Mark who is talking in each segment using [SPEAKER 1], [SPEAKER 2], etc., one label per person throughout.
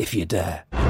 [SPEAKER 1] if you dare.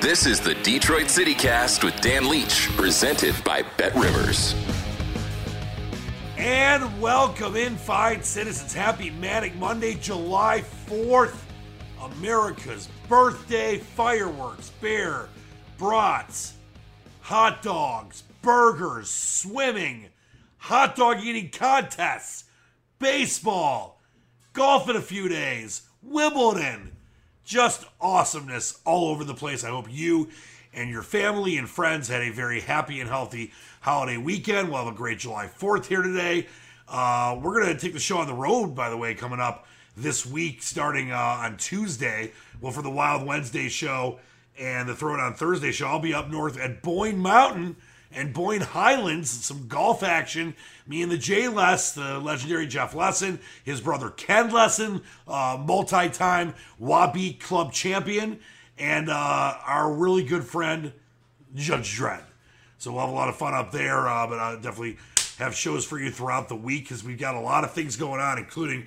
[SPEAKER 2] This is the Detroit City Cast with Dan Leach, presented by Bet Rivers.
[SPEAKER 3] And welcome in, fine citizens. Happy Manic Monday, July 4th. America's birthday fireworks, beer, brats, hot dogs, burgers, swimming, hot dog eating contests, baseball, golf in a few days, Wimbledon. Just awesomeness all over the place. I hope you and your family and friends had a very happy and healthy holiday weekend. We'll have a great July 4th here today. Uh, we're going to take the show on the road, by the way, coming up this week, starting uh, on Tuesday. Well, for the Wild Wednesday show and the Throw It On Thursday show, I'll be up north at Boyne Mountain and Boyne Highlands. Some golf action. Me and the J Less, the legendary Jeff Lesson, his brother Ken Lesson, uh, multi time Wabi Club champion, and uh, our really good friend Judge Dredd. So we'll have a lot of fun up there, uh, but I'll definitely have shows for you throughout the week because we've got a lot of things going on, including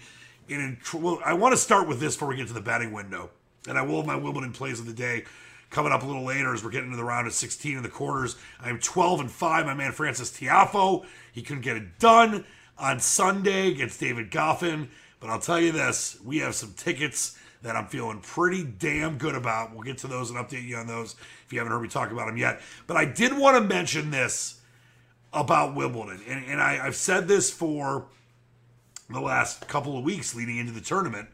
[SPEAKER 3] in. Well, I want to start with this before we get to the batting window, and I will have my Wimbledon plays of the day coming up a little later as we're getting into the round of 16 in the quarters. I'm 12 and 5. My man Frances Tiafoe, he couldn't get it done on Sunday against David Goffin. But I'll tell you this, we have some tickets that I'm feeling pretty damn good about. We'll get to those and update you on those if you haven't heard me talk about them yet. But I did want to mention this about Wimbledon. And, and I, I've said this for the last couple of weeks leading into the tournament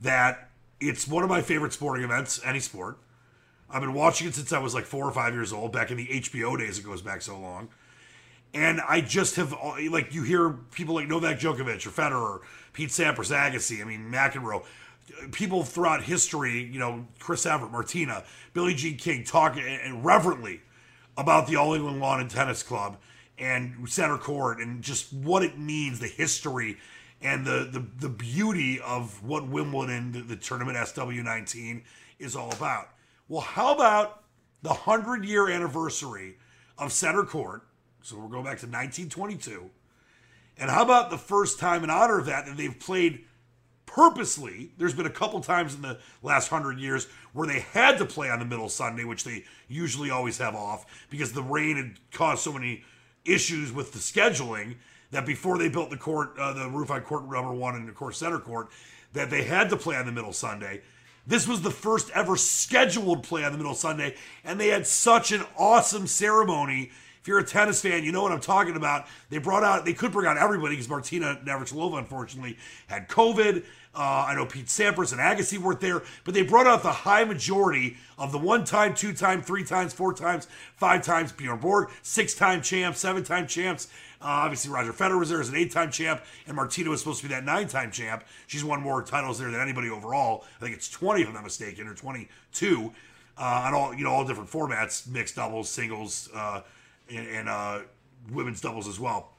[SPEAKER 3] that it's one of my favorite sporting events, any sport. I've been watching it since I was like four or five years old, back in the HBO days. It goes back so long. And I just have, like, you hear people like Novak Djokovic or Federer, Pete Sampras, Agassi, I mean, McEnroe, people throughout history, you know, Chris Evert, Martina, Billie Jean King, talk and reverently about the All England Lawn and Tennis Club and center court and just what it means, the history and the the, the beauty of what Wimbledon, the, the tournament SW19, is all about. Well, how about the 100 year anniversary of center court? So we're going back to 1922. And how about the first time in honor of that that they've played purposely? There's been a couple times in the last 100 years where they had to play on the middle Sunday, which they usually always have off because the rain had caused so many issues with the scheduling that before they built the court, uh, the roof on court number one and of course center court, that they had to play on the middle Sunday. This was the first ever scheduled play on the middle of Sunday, and they had such an awesome ceremony. If you're a tennis fan, you know what I'm talking about. They brought out, they could bring out everybody because Martina Navratilova, unfortunately, had COVID. Uh, I know Pete Sampras and Agassi weren't there, but they brought out the high majority of the one time, two time, three times, four times, five times Bjorn Borg, six time champs, seven time champs. Uh, obviously, Roger Federer as an eight time champ, and Martina was supposed to be that nine time champ. She's won more titles there than anybody overall. I think it's 20, if I'm not mistaken, or 22 uh, on all you know all different formats, mixed doubles, singles, uh, and, and uh, women's doubles as well.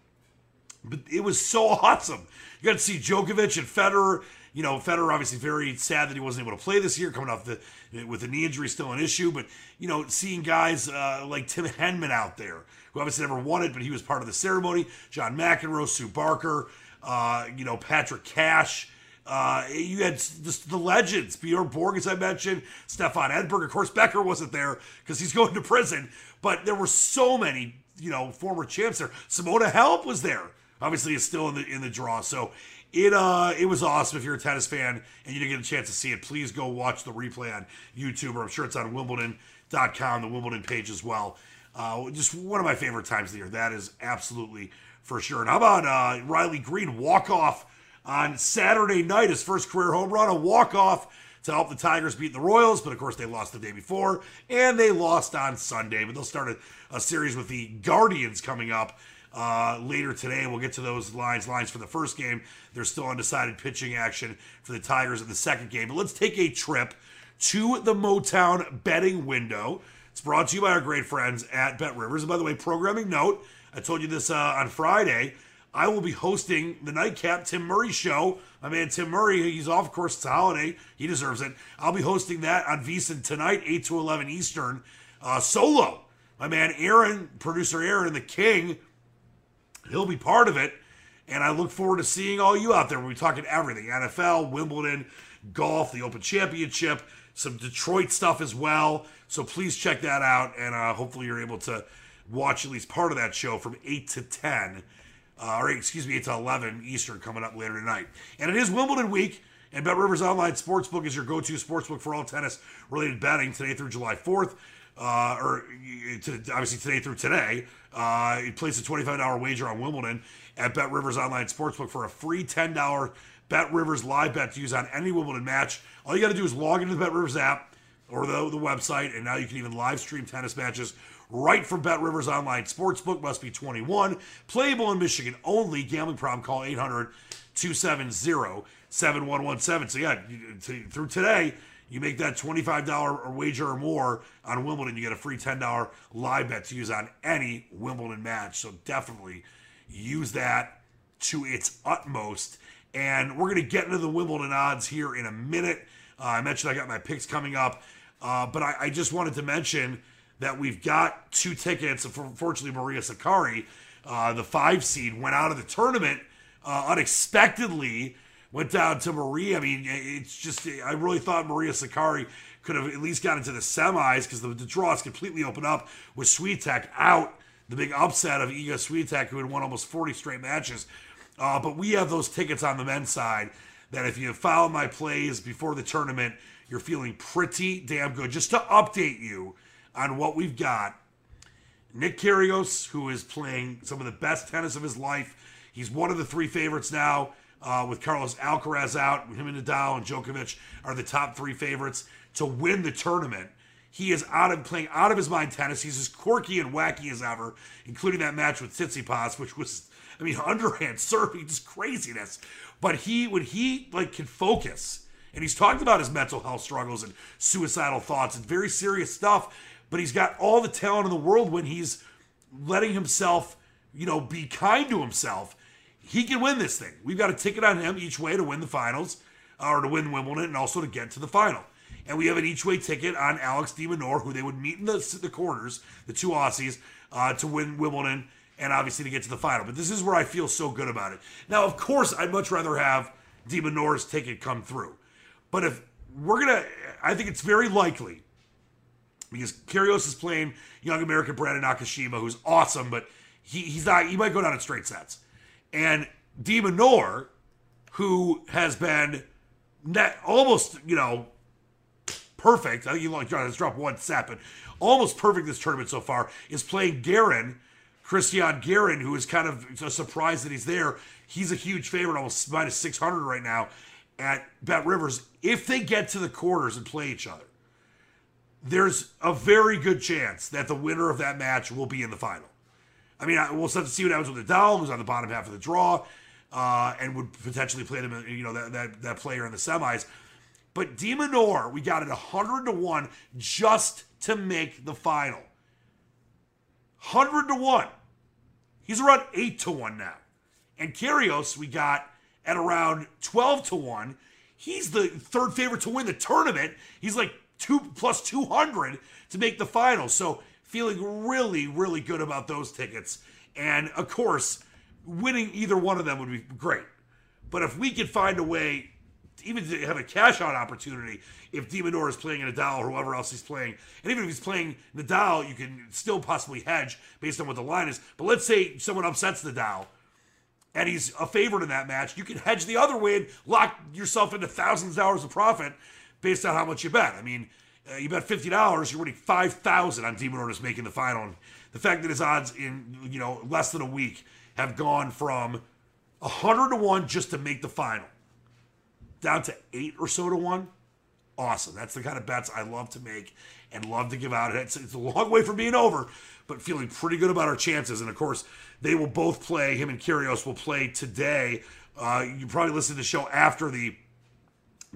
[SPEAKER 3] But it was so awesome. You got to see Djokovic and Federer. You know, Federer obviously very sad that he wasn't able to play this year, coming off the with the knee injury still an issue. But you know, seeing guys uh, like Tim Henman out there, who obviously never won it, but he was part of the ceremony. John McEnroe, Sue Barker, uh, you know, Patrick Cash. Uh, you had the legends, Bjorn Borg, as I mentioned, Stefan Edberg. Of course, Becker wasn't there because he's going to prison, but there were so many, you know, former champs there. Simona Halep was there. Obviously, is still in the in the draw. So it uh it was awesome. If you're a tennis fan and you didn't get a chance to see it, please go watch the replay on YouTube, or I'm sure it's on Wimbledon.com, the Wimbledon page as well. Uh, just one of my favorite times of the year. That is absolutely for sure. And how about uh, Riley Greene walk off? on Saturday night, his first career home run, a walk off to help the Tigers beat the Royals. But of course, they lost the day before, and they lost on Sunday. But they'll start a, a series with the Guardians coming up uh, later today. We'll get to those lines. Lines for the first game. There's still undecided pitching action for the Tigers in the second game. But let's take a trip to the Motown betting window. It's brought to you by our great friends at Bet Rivers. And by the way, programming note I told you this uh, on Friday. I will be hosting the nightcap Tim Murray show. My man Tim Murray, he's off, of course, it's a holiday. He deserves it. I'll be hosting that on VSiN tonight, 8 to 11 Eastern, uh, solo. My man Aaron, producer Aaron, the king, he'll be part of it. And I look forward to seeing all you out there. We'll be talking everything NFL, Wimbledon, golf, the Open Championship, some Detroit stuff as well. So please check that out. And uh, hopefully you're able to watch at least part of that show from 8 to 10 uh, or excuse me, it's 11 Eastern coming up later tonight. And it is Wimbledon week, and Bet Rivers Online Sportsbook is your go to sportsbook for all tennis related betting today through July 4th. Uh, or to, obviously today through today. Uh, you place a $25 wager on Wimbledon at Bet Rivers Online Sportsbook for a free $10 Bet Rivers live bet to use on any Wimbledon match. All you got to do is log into the Bet Rivers app or the, the website, and now you can even live stream tennis matches right from Bet Rivers Online Sportsbook. Must be 21. Playable in Michigan only. Gambling problem, call 800 270 7117. So, yeah, through today, you make that $25 wager or more on Wimbledon, you get a free $10 live bet to use on any Wimbledon match. So, definitely use that to its utmost. And we're going to get into the Wimbledon odds here in a minute. Uh, I mentioned I got my picks coming up, uh, but I, I just wanted to mention that we've got two tickets. Unfortunately, Maria Sakkari, uh, the five seed, went out of the tournament uh, unexpectedly. Went down to Maria. I mean, it's just I really thought Maria Sakkari could have at least gotten to the semis because the, the draw is completely opened up with Swiatek out. The big upset of Iga Swiatek, who had won almost 40 straight matches. Uh, but we have those tickets on the men's side that if you follow my plays before the tournament, you're feeling pretty damn good. Just to update you, on what we've got. Nick Kyrgios, who is playing some of the best tennis of his life. He's one of the three favorites now, uh, with Carlos Alcaraz out. Him and Nadal and Djokovic are the top three favorites to win the tournament. He is out of playing out of his mind tennis. He's as quirky and wacky as ever, including that match with Tsitsipas, which was, I mean, underhand serving, just craziness. But he, when he like can focus, and he's talked about his mental health struggles and suicidal thoughts and very serious stuff but he's got all the talent in the world when he's letting himself, you know, be kind to himself. He can win this thing. We've got a ticket on him each way to win the finals or to win Wimbledon and also to get to the final. And we have an each way ticket on Alex de Minaur, who they would meet in the, the quarters, the two Aussies, uh, to win Wimbledon and obviously to get to the final. But this is where I feel so good about it. Now, of course, I'd much rather have de Minaur's ticket come through. But if we're going to, I think it's very likely because Kyrgios is playing young American Brandon Nakashima, who's awesome, but he, he's not. He might go down in straight sets. And de Minaur, who has been net almost you know perfect. I think he only has dropped one set, but almost perfect this tournament so far. Is playing Garin, Cristian Garin, who is kind of a surprise that he's there, he's a huge favorite, almost minus 600 right now at Bet Rivers. If they get to the quarters and play each other, there's a very good chance that the winner of that match will be in the final. I mean, we'll have to see what happens with Nadal, who's on the bottom half of the draw, uh, and would potentially play them, you know, that, that, that player in the semis. But de Minaur, we got it 100 to 1 just to make the final. 100 to 1. He's around 8 to 1 now. And Kyrgios, we got at around 12 to 1. He's the third favorite to win the tournament. He's like two plus 200 to make the final. So feeling really, really good about those tickets. And of course, winning either one of them would be great. But if we could find a way, even to have a cash out opportunity, if Minaur is playing Nadal or whoever else he's playing, and even if he's playing Nadal, you can still possibly hedge based on what the line is. But let's say someone upsets Nadal and he's a favorite in that match, you can hedge the other way and lock yourself into thousands of dollars of profit based on how much you bet. I mean, uh, you bet fifty dollars, you're winning five thousand on de Minaur making the final. And the fact that his odds in you know less than a week have gone from hundred to one just to make the final down to eight or so to one. Awesome. That's the kind of bets I love to make and love to give out. It's, it's a long way from being over, but feeling pretty good about our chances. And of course, they will both play. Him and Kyrgios will play today. Uh, you probably listen to the show after the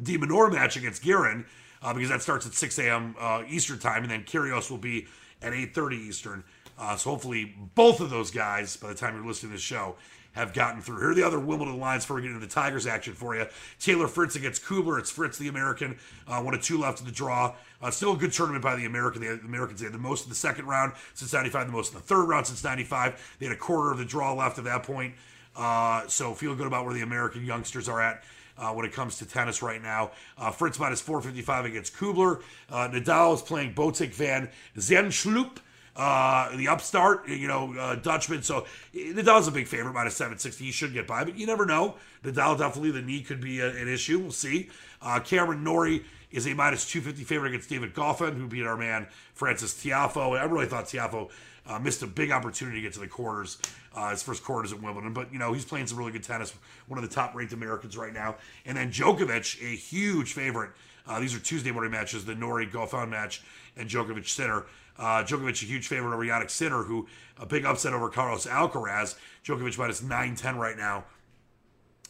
[SPEAKER 3] de Minaur match against Garin uh, because that starts at 6 a.m. Uh, Eastern time, and then Kyrgios will be at 8:30 Eastern. Uh, so hopefully, both of those guys, by the time you're listening to the show, have gotten through. Here are the other Wimbledon lines before we get into the Tigers action for you. Taylor Fritz against Kubler. It's Fritz, the American. Uh, one of two left in the draw. Uh, still a good tournament by the American. The Americans they had the most in the second round since 95, the most in the third round since 95. They had a quarter of the draw left at that point. Uh, so feel good about where the American youngsters are at. Uh, when it comes to tennis right now. Uh, Fritz minus 455 against Kubler. Uh, Nadal is playing Botic van Zandschulp uh, the upstart, you know, uh, Dutchman. So Nadal's a big favorite, minus 760. He should get by, but you never know. Nadal definitely, the knee could be a, an issue. We'll see. Uh, Cameron Norrie is a minus 250 favorite against David Goffin, who beat our man Frances Tiafoe. I really thought Tiafoe uh, missed a big opportunity to get to the quarters, uh, his first quarters at Wimbledon. But, you know, he's playing some really good tennis, one of the top ranked Americans right now. And then Djokovic, a huge favorite. Uh, these are Tuesday morning matches, the Norrie Goffin match and Djokovic Sinner. Uh, Djokovic, a huge favorite over Jannik Sinner, who a big upset over Carlos Alcaraz. Djokovic minus 910 right now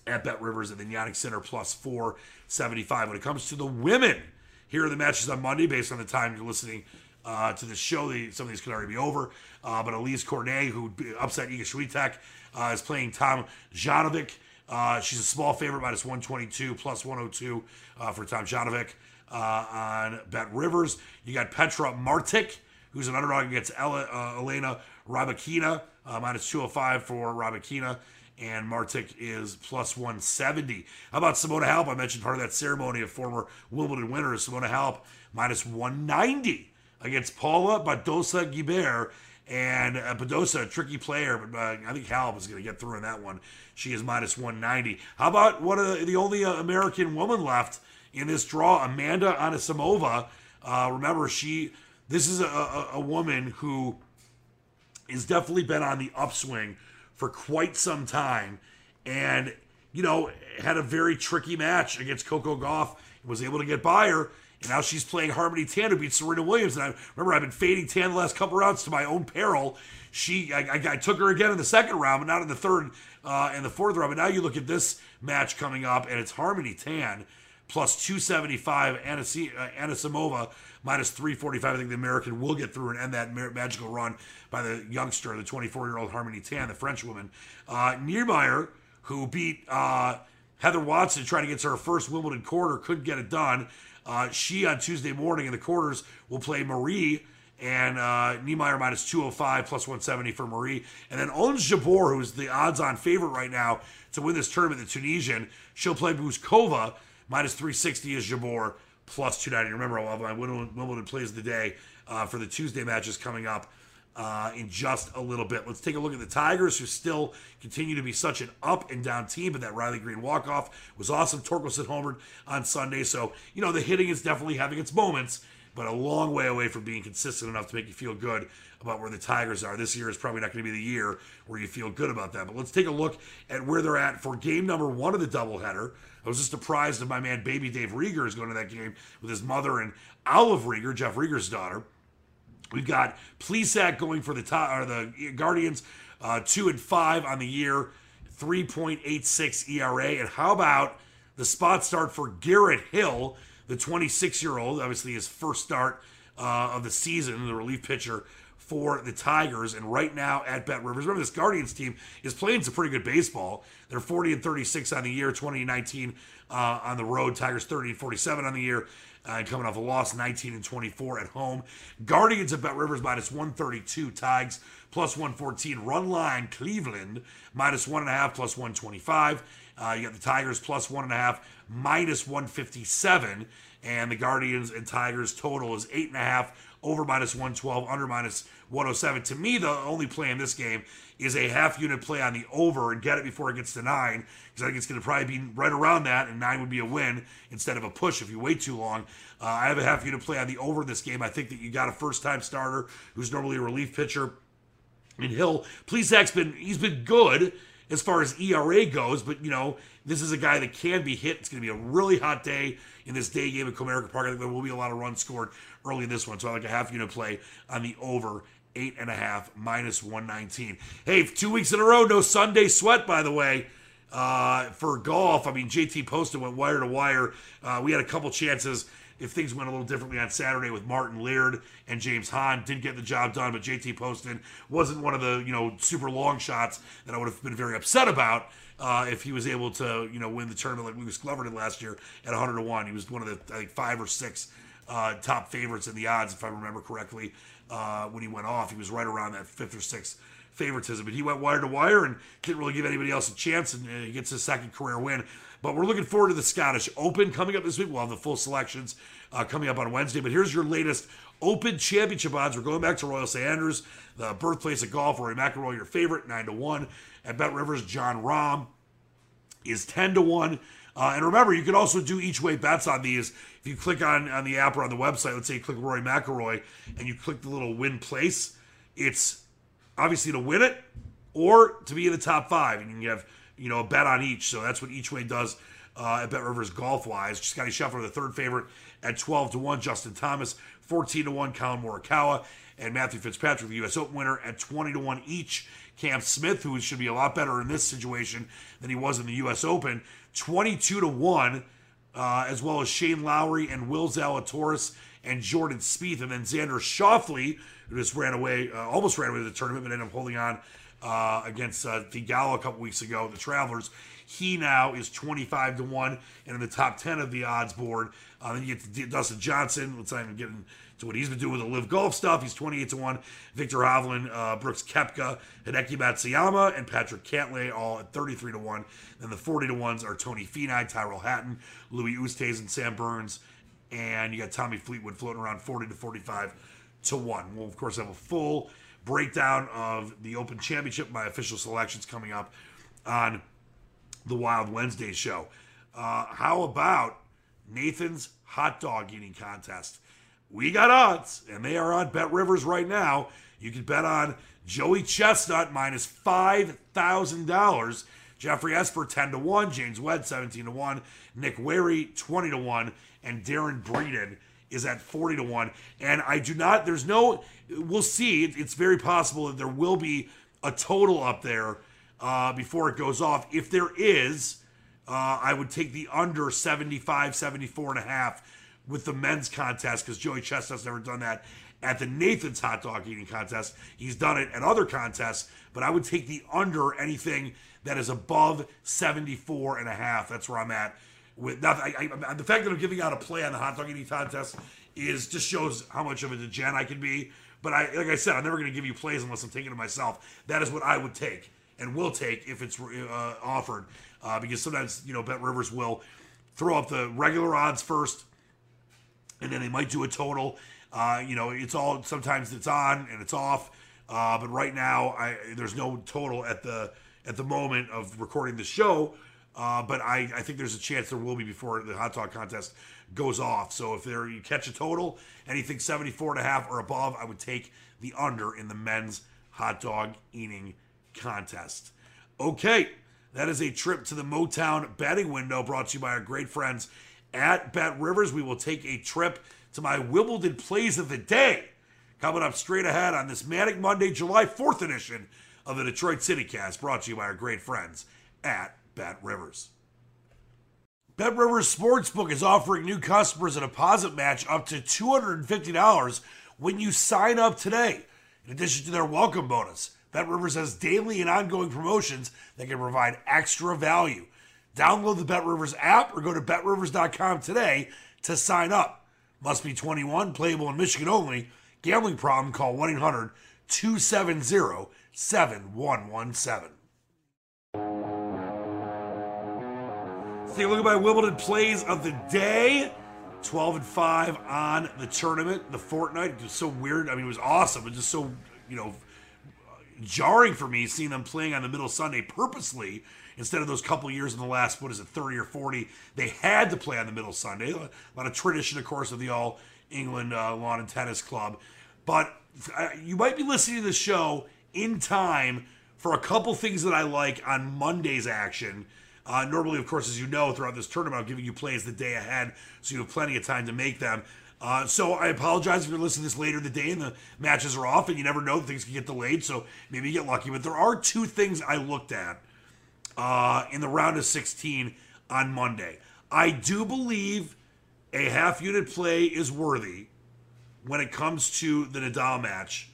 [SPEAKER 3] at Bet Rivers, and then Jannik Sinner plus 475. When it comes to the women, here are the matches on Monday based on the time you're listening uh, to the show. The, some of these could already be over. Uh, but Alizé Cornet, who upset Iga Swiatek, uh, is playing Tom Janovic. Uh, she's a small favorite, minus 122, plus 102 uh, for Tomljanovic uh, on Bet Rivers. You got Petra Martic who's an underdog against Ella, Elena Rybakina, uh, minus 205 for Rybakina. And Martic is plus 170. How about Simona Halep? I mentioned part of that ceremony of former Wimbledon winners. Simona Halep minus 190 against Paula Badosa Gibert. And uh, Badosa, a tricky player, but uh, I think Halep is going to get through in that one. She is minus 190. How about one of the, only uh, American woman left in this draw, Amanda Anisimova? Uh, remember, she this is a, a, a woman who has definitely been on the upswing for quite some time and you know had a very tricky match against coco gauff was able to get by her and now she's playing harmony tan to beat serena williams and i remember i've been fading tan the last couple rounds to my own peril she I, I, I took her again in the second round but not in the third uh, and the fourth round but now you look at this match coming up and it's harmony tan plus 275 Anisimova minus 345. I think the American will get through and end that magical run by the youngster, the 24 year old Harmony Tan, the French woman. Uh, who beat uh, Heather Watson trying to get to her first Wimbledon quarter, couldn't get it done. Uh, she on Tuesday morning in the quarters will play Marie and uh, Niemeier minus 205 plus 170 for Marie. And then Ons Jabeur, who's the odds on favorite right now to win this tournament, the Tunisian, she'll play Bouzkova minus 360 is Jabeur plus 290. Remember, my Wimbledon plays the day uh, for the Tuesday matches coming up uh, in just a little bit. Let's take a look at the Tigers, who still continue to be such an up and down team. But that Riley Greene walk off was awesome. Torkelson homered on Sunday, so you know the hitting is definitely having its moments, but a long way away from being consistent enough to make you feel good about where the Tigers are. This year is probably not going to be the year where you feel good about that. But let's take a look at where they're at for game number one of the doubleheader. I was just surprised that my man, baby Dave Rieger, is going to that game with his mother and Olive Rieger, Jeff Rieger's daughter. We've got Plesac going for the top, or the Guardians, uh, two and five on the year, 3.86 ERA. And how about the spot start for Garrett Hill, the 26 year old, obviously his first start uh, of the season, the relief pitcher for the Tigers. And right now at Bet Rivers, remember this Guardians team is playing some pretty good baseball. They're 40 and 36 on the year, 2019 uh, on the road. Tigers 30 and 47 on the year. Uh, coming off a loss, 19 and 24 at home. Guardians at Bet Rivers minus 132. Tigers plus 114. Run line Cleveland minus one and a half plus 125. Uh, you got the Tigers plus one and a half minus 157. And the Guardians and Tigers total is eight and a half over minus 112, under minus 107. To me, the only play in this game is a half unit play on the over and get it before it gets to nine, because I think it's going to probably be right around that, and nine would be a win instead of a push if you wait too long. Uh, I have a half unit play on the over in this game. I think that you got a first time starter who's normally a relief pitcher. And Hill, Plesac's been he's been good as far as ERA goes, but you know, this is a guy that can be hit. It's going to be a really hot day in this day game at Comerica Park. I think there will be a lot of runs scored early in this one. So I like a half unit play on the over eight and a half minus 119. Hey, two weeks in a row, no Sunday sweat, by the way. Uh, for golf, I mean, JT Poston went wire to wire. Uh, we had a couple chances if things went a little differently on Saturday with Martin Laird and James Hahn. Didn't get the job done, but JT Poston wasn't one of the you know super long shots that I would have been very upset about. Uh, if he was able to, you know, win the tournament like Lucas Glover did last year at 100 to one, he was one of the I think five or six uh, top favorites in the odds, if I remember correctly. Uh, when he went off, he was right around that fifth or sixth favoritism, but he went wire to wire and didn't really give anybody else a chance, and he gets his second career win. But we're looking forward to the Scottish Open coming up this week. We'll have the full selections uh, coming up on Wednesday. But here's your latest Open Championship odds. We're going back to Royal St. Andrews, the birthplace of golf. Rory McIlroy, your favorite, nine to one. At Bet Rivers, Jon Rahm is ten to one. Uh, and remember, you can also do each way bets on these. If you click on, on the app or on the website, let's say you click Rory McIlroy and you click the little win place, it's obviously to win it or to be in the top five. And you have, you know, a bet on each. So that's what each way does uh, at Bet Rivers golf wise. Scotty Scheffler, the third favorite at 12 to 1. Justin Thomas, 14 to 1. Collin Morikawa and Matthew Fitzpatrick, the U.S. Open winner, at 20 to 1 each. Cam Smith, who should be a lot better in this situation than he was in the U.S. Open, 22 to 1, uh, as well as Shane Lowry and Will Zalatoris and Jordan Spieth. And then Xander Schauffele, just ran away, uh, almost ran away the tournament, but ended up holding on uh, against uh, Theegala a couple weeks ago, the Travelers. He now is 25 to 1 and in the top 10 of the odds board. Uh, then you get to Dustin Johnson. Let's not even get into what he's been doing with the live golf stuff. He's 28 to 1. Viktor Hovland, uh, Brooks Koepka, Hideki Matsuyama, and Patrick Cantlay all at 33 to 1. Then the 40 to 1s are Tony Finau, Tyrrell Hatton, Louis Oosthuizen, and Sam Burns, and you got Tommy Fleetwood floating around 40 to 45 to 1. We'll, of course, have a full breakdown of the Open Championship, my official selections coming up on the Wild Wednesday show. Uh, how about Nathan's hot dog eating contest? We got odds, and they are on Bet Rivers right now. You can bet on Joey Chestnut minus $5,000. Geoffrey Esper 10 to 1, James Webb 17 to 1, Nick Wehry 20 to 1, and Darron Breeden is at 40 to 1. And I do not, there's no, we'll see. It's very possible that there will be a total up there uh, before it goes off. If there is, uh, I would take the under 75, 74 and a half with the men's contest because Joey Chestnut's never done that at the Nathan's hot dog eating contest. He's done it at other contests, but I would take the under anything that is above 74 and a half. That's where I'm at. With nothing, I, I, the fact that I'm giving out a play on the hot dog eating contest is just shows how much of a degen I can be. But I, like I said, I'm never going to give you plays unless I'm taking it myself. That is what I would take and will take if it's uh, offered, uh, because sometimes you know Bet Rivers will throw up the regular odds first, and then they might do a total. Uh, you know, it's all sometimes it's on and it's off. Uh, but right now, I, there's no total at the at the moment of recording the show. Uh, but I, I think there's a chance there will be before the hot dog contest goes off. So if there you catch a total, anything 74 and a half or above, I would take the under in the men's hot dog eating contest. Okay, that is a trip to the Motown betting window brought to you by our great friends at Bet Rivers. We will take a trip to my Wimbledon plays of the day coming up straight ahead on this Manic Monday, July 4th edition of the Detroit City Cast, brought to you by our great friends at Bet Rivers. Bet Rivers Sportsbook is offering new customers a deposit match up to $250 when you sign up today. In addition to their welcome bonus, Bet Rivers has daily and ongoing promotions that can provide extra value. Download the Bet Rivers app or go to betrivers.com today to sign up. Must be 21, playable in Michigan only. Gambling problem, call 1 800 270 7117. Take a look at my Wimbledon plays of the day. 12 and 5 on the tournament. The fortnight was so weird. I mean, it was awesome. It was just so, you know, jarring for me seeing them playing on the middle Sunday purposely instead of those couple years in the last, what is it, 30 or 40. They had to play on the middle Sunday. A lot of tradition, of course, of the All England uh, Lawn and Tennis Club. But uh, you might be listening to the show in time for a couple things that I like on Monday's action. Uh, normally, of course, as you know, throughout this tournament, I'm giving you plays the day ahead, so you have plenty of time to make them. Uh, so I apologize if you're listening to this later in the day and the matches are off, and you never know things can get delayed. So maybe you get lucky. But there are two things I looked at uh, in the round of 16 on Monday. I do believe a half unit play is worthy when it comes to the Nadal match.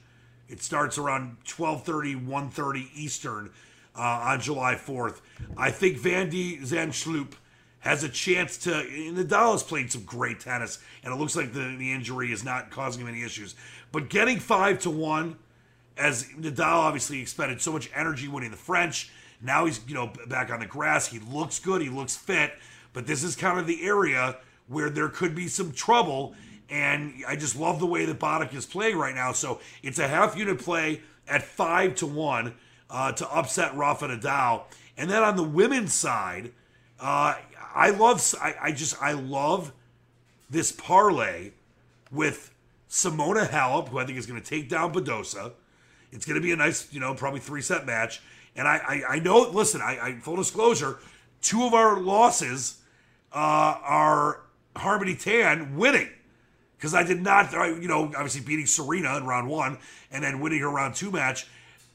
[SPEAKER 3] It starts around 12:30, 1:30 Eastern uh, on July 4th. I think Van de Zandschulp has a chance to. Nadal has played some great tennis, and it looks like the, the injury is not causing him any issues. But getting five to one, as Nadal obviously expended so much energy winning the French. Now he's you know back on the grass. He looks good. He looks fit. But this is kind of the area where there could be some trouble. And I just love the way that Botic is playing right now. So it's a half unit play at five to one uh, to upset Rafa Nadal. And then on the women's side, uh, I love I, I just I love this parlay with Simona Halep, who I think is going to take down Badosa. It's going to be a nice, you know, probably three set match. And I, I, I know, listen, I, I, full disclosure, two of our losses uh, are Harmony Tan winning because I did not, you know, obviously beating Serena in round one and then winning her round two match.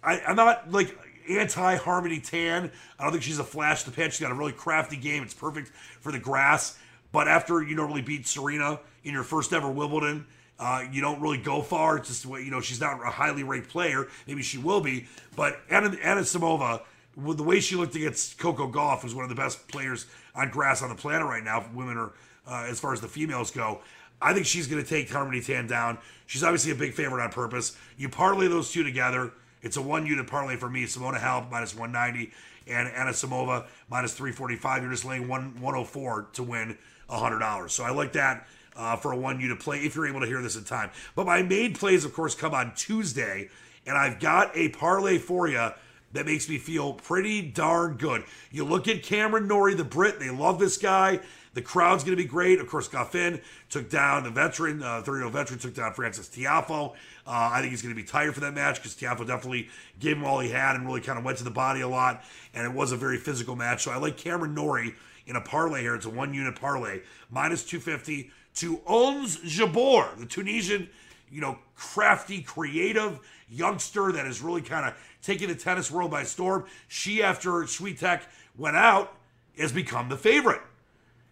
[SPEAKER 3] I, I'm not like anti Harmony Tan. I don't think she's a flash to pitch. She's got a really crafty game. It's perfect for the grass. But after you normally beat Serena in your first ever Wimbledon, uh, you don't really go far. It's just you know she's not a highly ranked player. Maybe she will be, but Anna, Anisimova, with the way she looked against Coco Gauff, who's one of the best players on grass on the planet right now. Women are uh, as far as the females go. I think she's going to take Harmony Tan down. She's obviously a big favorite on purpose. You parlay those two together. It's a one unit parlay for me. Simona Halep minus 190 and Anisimova minus 345. You're just laying one 104 to win $100. So I like that uh, for a one unit play if you're able to hear this in time. But my main plays, of course, come on Tuesday, and I've got a parlay for you that makes me feel pretty darn good. You look at Cameron Norrie, the Brit, they love this guy. The crowd's going to be great. Of course, Goffin took down the veteran, uh, 30 year old veteran, took down Frances Tiafoe. Uh, I think he's going to be tired for that match because Tiafoe definitely gave him all he had and really kind of went to the body a lot. And it was a very physical match. So I like Cameron Norrie in a parlay here. It's a one unit parlay, minus 250 to Ons Jabeur, the Tunisian, you know, crafty, creative youngster that is really kind of taking the tennis world by storm. She, after Swiatek went out, has become the favorite.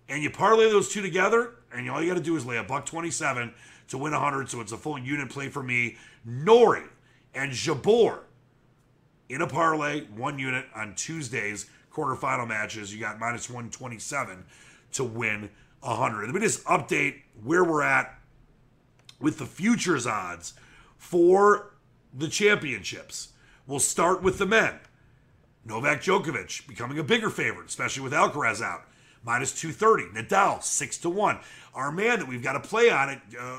[SPEAKER 3] And you parlay those two together, and all you got to do is lay a buck 27 to win 100. So it's a full unit play for me. Norrie and Jabeur in a parlay, one unit on Tuesday's quarterfinal matches. You got minus 127 to win 100. Let me just update where we're at with the futures odds for the championships. We'll start with the men. Novak Djokovic becoming a bigger favorite, especially with Alcaraz out minus 230. Nadal, 6 to 1. Our man that we've got to play on it, uh,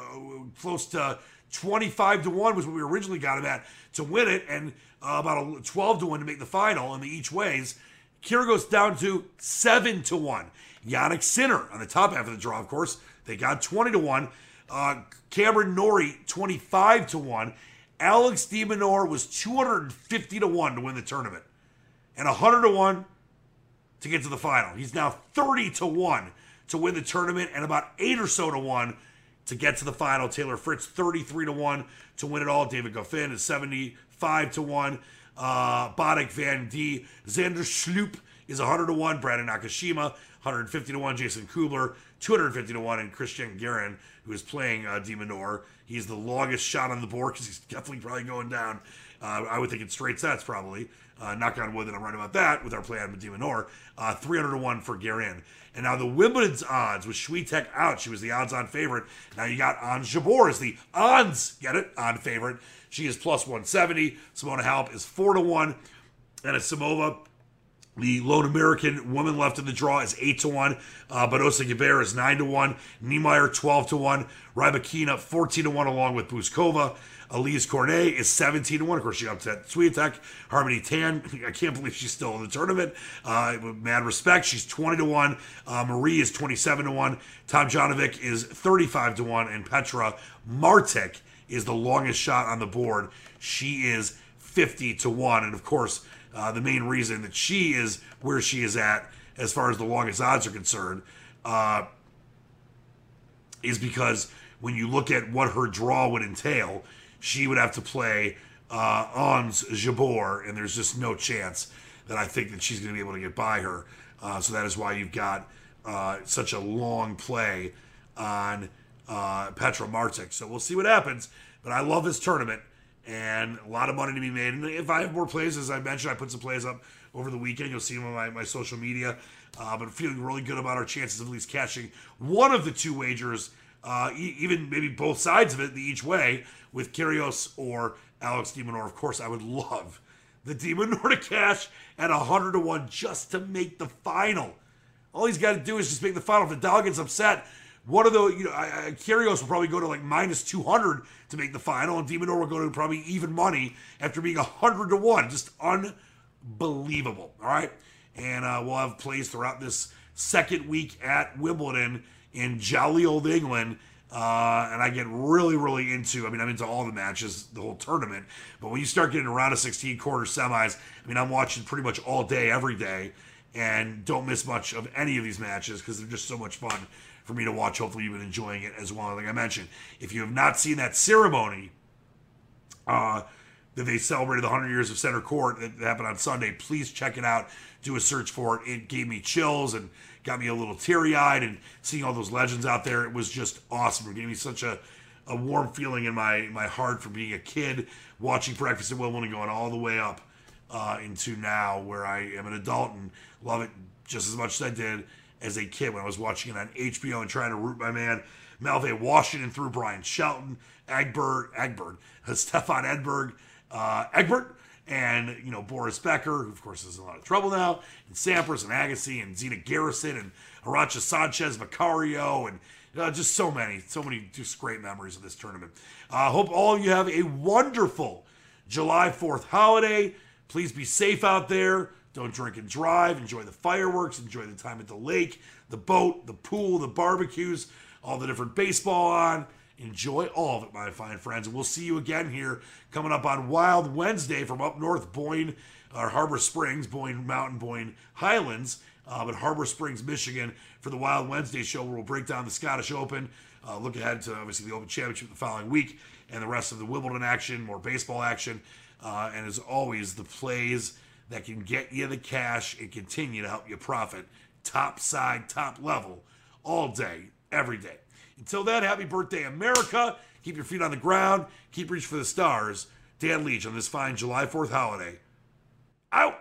[SPEAKER 3] close to 25 to 1 was what we originally got him at to win it, and uh, about a 12 to 1 to make the final in the each ways. Kyrgios down to 7 to 1. Jannik Sinner on the top half of the draw, of course. They got 20 to 1. Uh, Cameron Norrie, 25 to 1. Alex de Minaur was 250 to 1 to win the tournament. And 100 to 1 to get to the final. He's now 30 to 1 to win the tournament and about 8 or so to 1 to get to the final. Taylor Fritz 33 to 1 to win it all. David Goffin is 75 to 1. Uh, Botic Van D. Xander Schauffele is 100 to 1. Brandon Nakashima 150 to 1. Jason Kubler 250 to 1. And Cristian Garin, who is playing uh, de Minaur, he's the longest shot on the board because he's definitely probably going down. Uh, I would think in straight sets probably. Uh, knock on wood that I'm right about that with our play on de Minaur. Uh, 300 to 1 for Garin. And now the Wimbledon's odds with Swiatek out. She was the odds on favorite. Now you got Ons Jabeur as the odds, get it, on favorite. She is plus 170. Simona Halep is 4 to 1. Anisimova, the lone American woman left in the draw, is 8 to 1. Uh, Badosa Gibert is 9 to 1. Niemeier 12 to 1. Rybakina 14 to 1 along with Bouzkova. Alizé Cornet is 17 to 1. Of course, she upset Swiatek. Harmony Tan, I can't believe she's still in the tournament. Uh, mad respect, she's 20 to 1. Uh, Marie is 27 to 1. Tom Tomljanovic is 35 to 1. And Petra Martic is the longest shot on the board. She is 50 to 1. And of course, uh, the main reason that she is where she is at as far as the longest odds are concerned uh, is because when you look at what her draw would entail, she would have to play uh, Ons Jabeur, and there's just no chance that I think that she's going to be able to get by her. Uh, so that is why you've got uh, such a long play on uh, Petra Martic. So we'll see what happens. But I love this tournament and a lot of money to be made. And if I have more plays, as I mentioned, I put some plays up over the weekend. You'll see them on my, my social media. Uh, but feeling really good about our chances of at least catching one of the two wagers, uh, e- even maybe both sides of it, the each way, with Kyrgios or Alex de Minaur. Of course, I would love the de Minaur to cash at 100 to 1 just to make the final. All he's got to do is just make the final. If Nadal gets upset, one of the, you know, I, will probably go to like minus 200 to make the final, and de Minaur will go to probably even money after being 100 to 1. Just unbelievable. All right. And uh, we'll have plays throughout this second week at Wimbledon in jolly old England. Uh, and I get really, really into. I mean, I'm into all the matches, the whole tournament. But when you start getting around a 16 quarter semis, I mean, I'm watching pretty much all day, every day, and don't miss much of any of these matches because they're just so much fun for me to watch. Hopefully, you've been enjoying it as well. Like I mentioned, if you have not seen that ceremony, uh, that they celebrated the 100 years of center court that happened on Sunday, please check it out. Do a search for it. It gave me chills and got me a little teary eyed and seeing all those legends out there. It was just awesome. It gave me such a, a warm feeling in my, my heart for being a kid watching Breakfast at Wimbledon going all the way up uh, into now where I am an adult and love it just as much as I did as a kid when I was watching it on HBO and trying to root my man MaliVai Washington through Bryan Shelton, Egbert, Egbert, Stefan Edberg, uh, Egbert, and you know Boris Becker, who of course is in a lot of trouble now, and Sampras and Agassi and Zina Garrison and Arantxa Sanchez, Vicario, and uh, just so many, so many just great memories of this tournament. I uh, hope all of you have a wonderful July 4th holiday. Please be safe out there. Don't drink and drive. Enjoy the fireworks. Enjoy the time at the lake, the boat, the pool, the barbecues, all the different baseball on. Enjoy all of it, my fine friends. We'll see you again here coming up on Wild Wednesday from up north, Boyne, or Harbor Springs, Boyne Mountain, Boyne Highlands, uh, but Harbor Springs, Michigan, for the Wild Wednesday show where we'll break down the Scottish Open, uh, look ahead to obviously the Open Championship the following week, and the rest of the Wimbledon action, more baseball action, uh, and as always, the plays that can get you the cash and continue to help you profit top side, top level, all day, every day. Until then, happy birthday, America. Keep your feet on the ground. Keep reaching for the stars. Dan Leach on this fine July 4th holiday. Out.